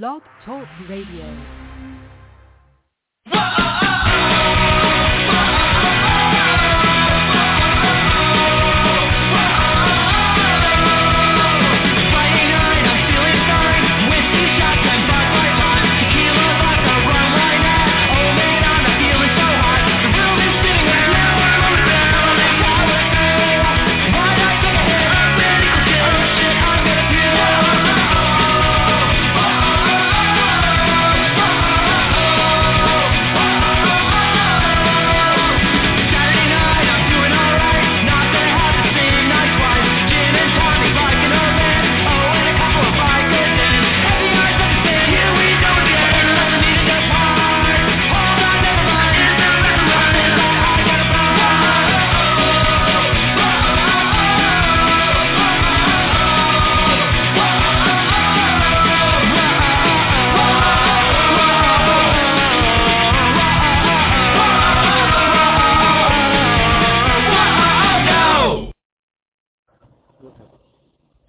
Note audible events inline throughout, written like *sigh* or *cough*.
Blog Talk Radio.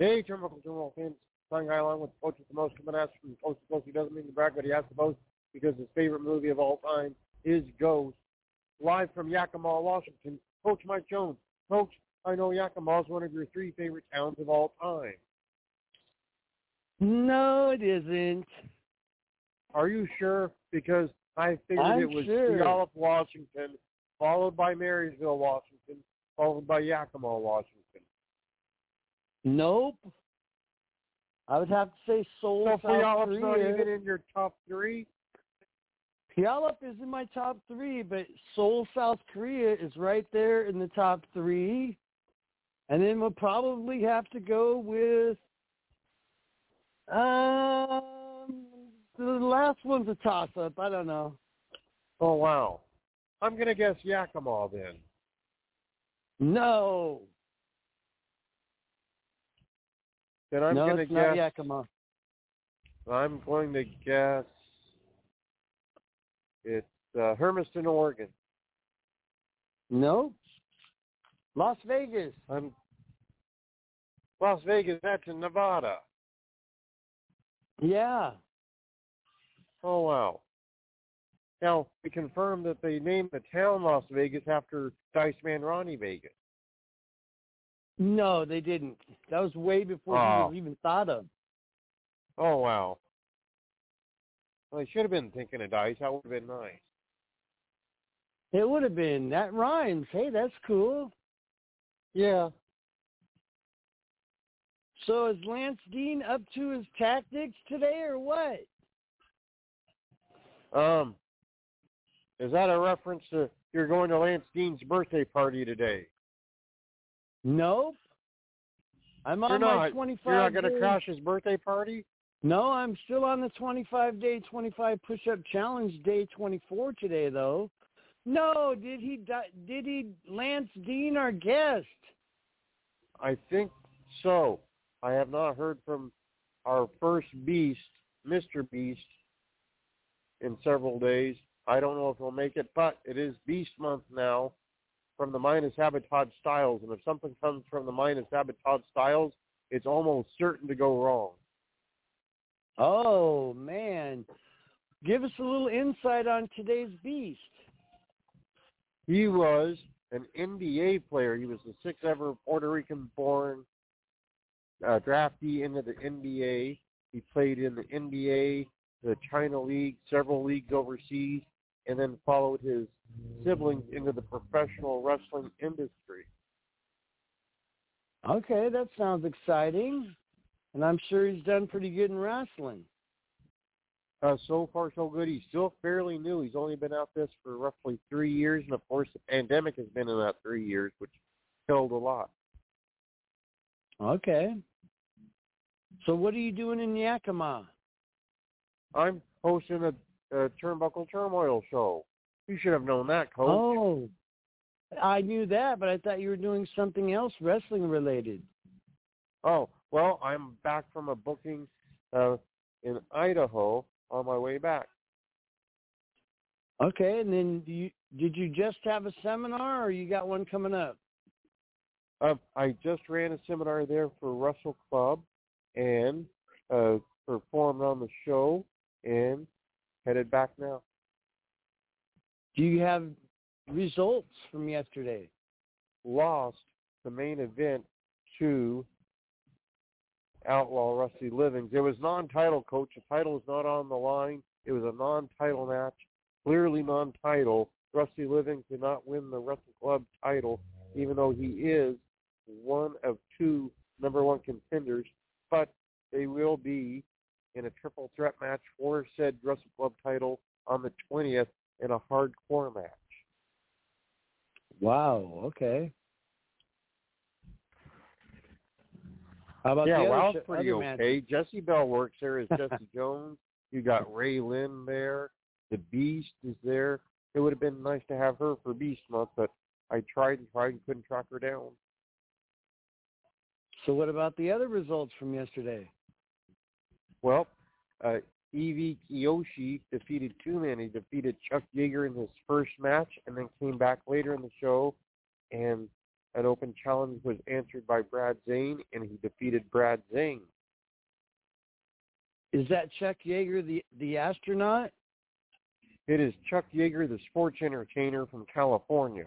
Hey, Turnbuckle Turnbuckle fans. Flying guy along with Coach with the most coming at you from Coast to Coast. He doesn't mean to brag, but he has the most because his favorite movie of all time is Ghost. Live from Yakima, Washington, Coach Mike Jones. Coach, I know Yakima is one of your three favorite towns of all time. No, it isn't. Are you sure? Because I figured I'm it was sure. Puyallup, Washington, followed by Marysville, Washington, followed by Yakima, Washington. Nope. I would have to say Seoul, So South not Korea. even in your top three? Puyallup is in my top three, but Seoul, South Korea is right there in the top three. And then we'll probably have to go with um the last one's a toss up. I don't know. Oh, wow. I'm going to guess Yakima then. No. Then I'm no, going to it's not. Yakima. I'm going to guess it's uh, Hermiston, Oregon. No. Las Vegas. I'm Las Vegas. That's in Nevada. Yeah. Oh wow. Now we confirmed that they named the town Las Vegas after Dice Man Ronnie Vegas. No, they didn't. That was way before Oh. he was even thought of. Oh wow. Well, they should have been thinking of Dice. That would have been nice. It would have been. That rhymes. Hey, that's cool. Yeah. So is Lance Dean up to his tactics today or what? Um. Is that a reference to you're going to Lance Dean's birthday party today? Nope. I'm You're on my not. 25 You're not going to crash his birthday party? No, I'm still on the 25 day 25 push up challenge day 24 today though. No, did he did he Lance Dean our guest? I think so. I have not heard from our first beast, Mr. Beast, in several days. I don't know if he'll make it, but it is Beast Month now from the Minus Sabotage Styles, and if something comes from the Minus Sabotage Styles, it's almost certain to go wrong. Oh man. Give us a little insight on today's beast. He was an NBA player. He was the sixth ever Puerto Rican-born uh, draftee into the NBA. He played in the NBA, the China League, several leagues overseas, and then followed his siblings into the professional wrestling industry. Okay, that sounds exciting. And I'm sure he's done pretty good in wrestling. Uh, so far, so good. He's still fairly new. He's only been out this for roughly three years, and of course, the pandemic has been in that three years, which killed a lot. Okay. So what are you doing in Yakima? I'm hosting a, a Turnbuckle Turmoil show. You should have known that, Coach. Oh, I knew that, but I thought you were doing something else wrestling related. Oh, well, I'm back from a booking uh, in Idaho on my way back. Okay, and then do you, did you just have a seminar, or you got one coming up? Um, I just ran a seminar there for Wrestle Club, and uh, performed on the show, and headed back now. Do you have results from yesterday? Lost the main event to Outlaw Rusty Livings. It was non-title, coach. The title is not on the line. It was a non-title match, clearly non-title. Rusty Livings did not win the Wrestle Club title, even though he is one of two number one contenders. But they will be in a triple threat match for said Wrestle Club title on the 20th in a hardcore match. Wow. Okay. How about yeah, the pretty okay. Jesse Bell works there as *laughs* Jesse Jones. You got Ray Lynn there. The Beast is there. It would have been nice to have her for Beast Month, but I tried and tried and couldn't track her down. So what about the other results from yesterday? Well, uh, Evie Kiyoshi defeated two men. He defeated Chuck Yeager in his first match and then came back later in the show and an open challenge was answered by Brad Zane and he defeated Brad Zane. Is that Chuck Yeager the the astronaut? It is Chuck Yeager, the sports entertainer from California.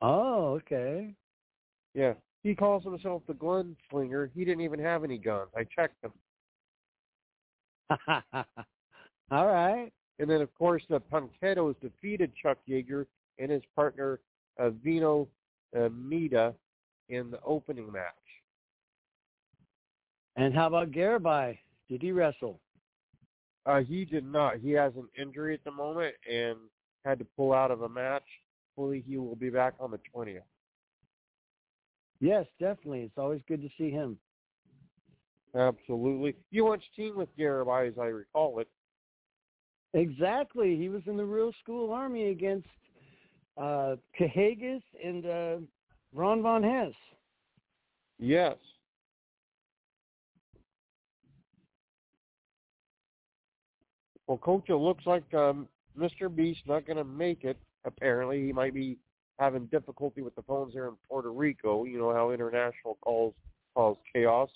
Oh, okay. Yeah, he calls himself the gunslinger. He didn't even have any guns. I checked him. *laughs* All right. And then, of course, the Punkettos defeated Chuck Yeager and his partner uh, Vino uh, Mida in the opening match. And how about Garabai? Did he wrestle? Uh, he did not. He has an injury at the moment and had to pull out of a match. Hopefully, he will be back on the 20th. Yes, definitely. It's always good to see him. Absolutely. You once teamed with Garabai, as I recall it. Exactly. He was in the Real School Army against uh, Cahagas and uh, Ron Von Hess. Yes. Well, Coach, it looks like um, Mr. Beast not going to make it. Apparently, he might be having difficulty with the phones there in Puerto Rico. You know how international calls cause chaos.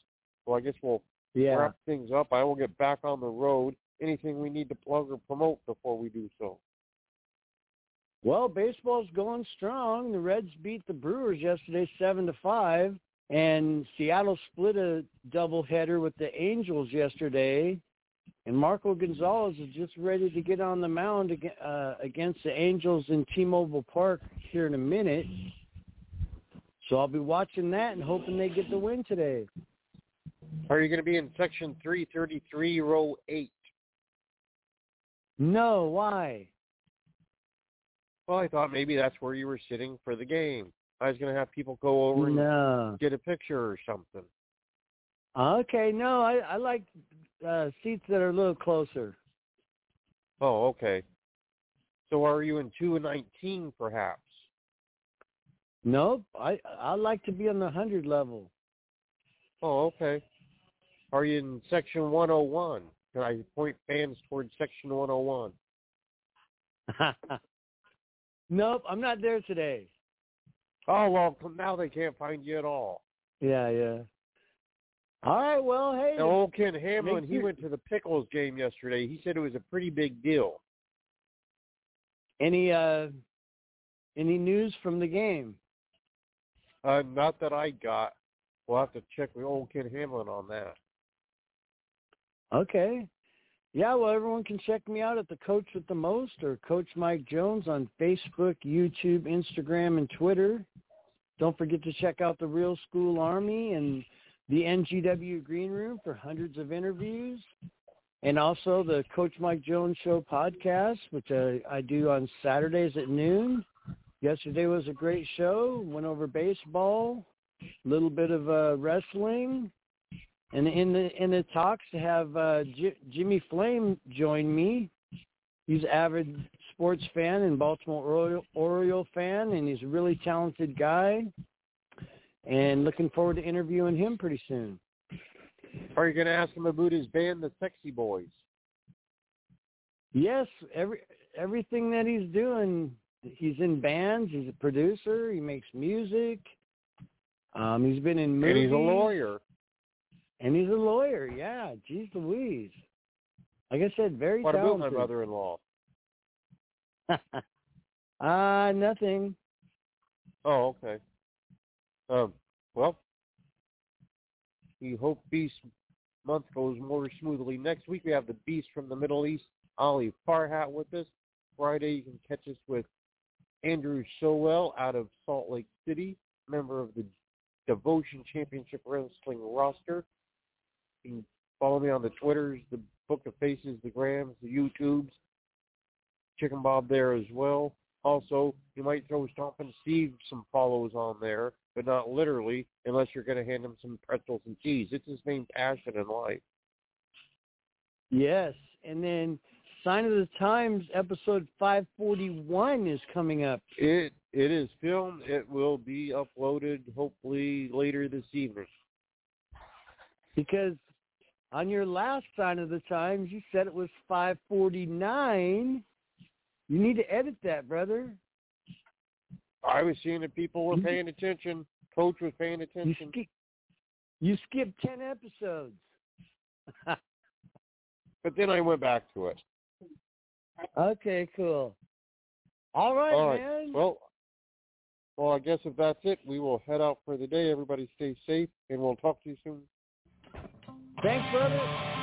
So I guess we'll yeah. wrap things up. I will get back on the road. Anything we need to plug or promote before we do so? Well, baseball's going strong. The Reds beat the Brewers yesterday seven to five, and Seattle split a doubleheader with the Angels yesterday. And Marco Gonzales is just ready to get on the mound uh, against the Angels in T-Mobile Park here in a minute. So I'll be watching that and hoping they get the win today. Are you going to be in section 333, row 8? No, why? Well, I thought maybe that's where you were sitting for the game. I was going to have people go over and no. get a picture or something. Okay, no, I, I like uh, seats that are a little closer. Oh, okay. So are you in 2 and 19 perhaps? Nope. I I like to be on the 100 level. Oh, okay. Are you in section 101? Can I point fans towards section 101? *laughs* nope, I'm not there today. Oh, well, now they can't find you at all. Yeah, yeah. All right, well, hey. Now, old Ken Hamlin, he went to the Pickles game yesterday. He said it was a pretty big deal. Any uh any news from the game? Uh not that I got. We'll have to check with old Ken Hamlin on that. Okay. Yeah, well, everyone can check me out at the Coach with the Most or Coach Mike Jones on Facebook, YouTube, Instagram, and Twitter. Don't forget to check out the Real School Army and the NGW Green Room for hundreds of interviews, and also the Coach Mike Jones Show podcast, which I, I do on Saturdays at noon. Yesterday was a great show. Went over baseball, a little bit of uh, wrestling, and in the in the talks to have uh, J- Jimmy Flame join me. He's an avid sports fan and Baltimore Oriole, Oriole fan, and he's a really talented guy and looking forward to interviewing him pretty soon. Are you going to ask him about his band, the Sexy Boys? Yes, every everything that he's doing. He's in bands. He's a producer. He makes music. Um, he's been in movies. And he's a lawyer. And he's a lawyer, yeah. Geez Louise. Like I said, very what talented. about my brother-in-law? Ah, *laughs* uh, nothing. Oh, okay. Um, well, we hope Beast month goes more smoothly. Next week we have the Beast from the Middle East, Ali Farhat, with us. Friday you can catch us with Andrew Sowell out of Salt Lake City, member of the Devotion Championship Wrestling roster. You can follow me on the Twitters, the Book of Faces, the Grams, the YouTubes. Chicken Bob there as well. Also, you might throw Stompin' Steve some follows on there, but not literally, unless you're going to hand him some pretzels and cheese. It's his main passion in life. Yes, and then Sign of the Times episode 541 is coming up. It it is filmed. It will be uploaded hopefully later this evening. Because on your last Sign of the Times, you said it was 549. You need to edit that, brother. I was seeing that people were paying attention. Coach was paying attention. You, sk- you skipped 10 episodes. *laughs* but then I went back to it. Okay, cool. All right, All right. man. Well, well, I guess if that's it, we will head out for the day. Everybody stay safe, and we'll talk to you soon. Thanks, brother.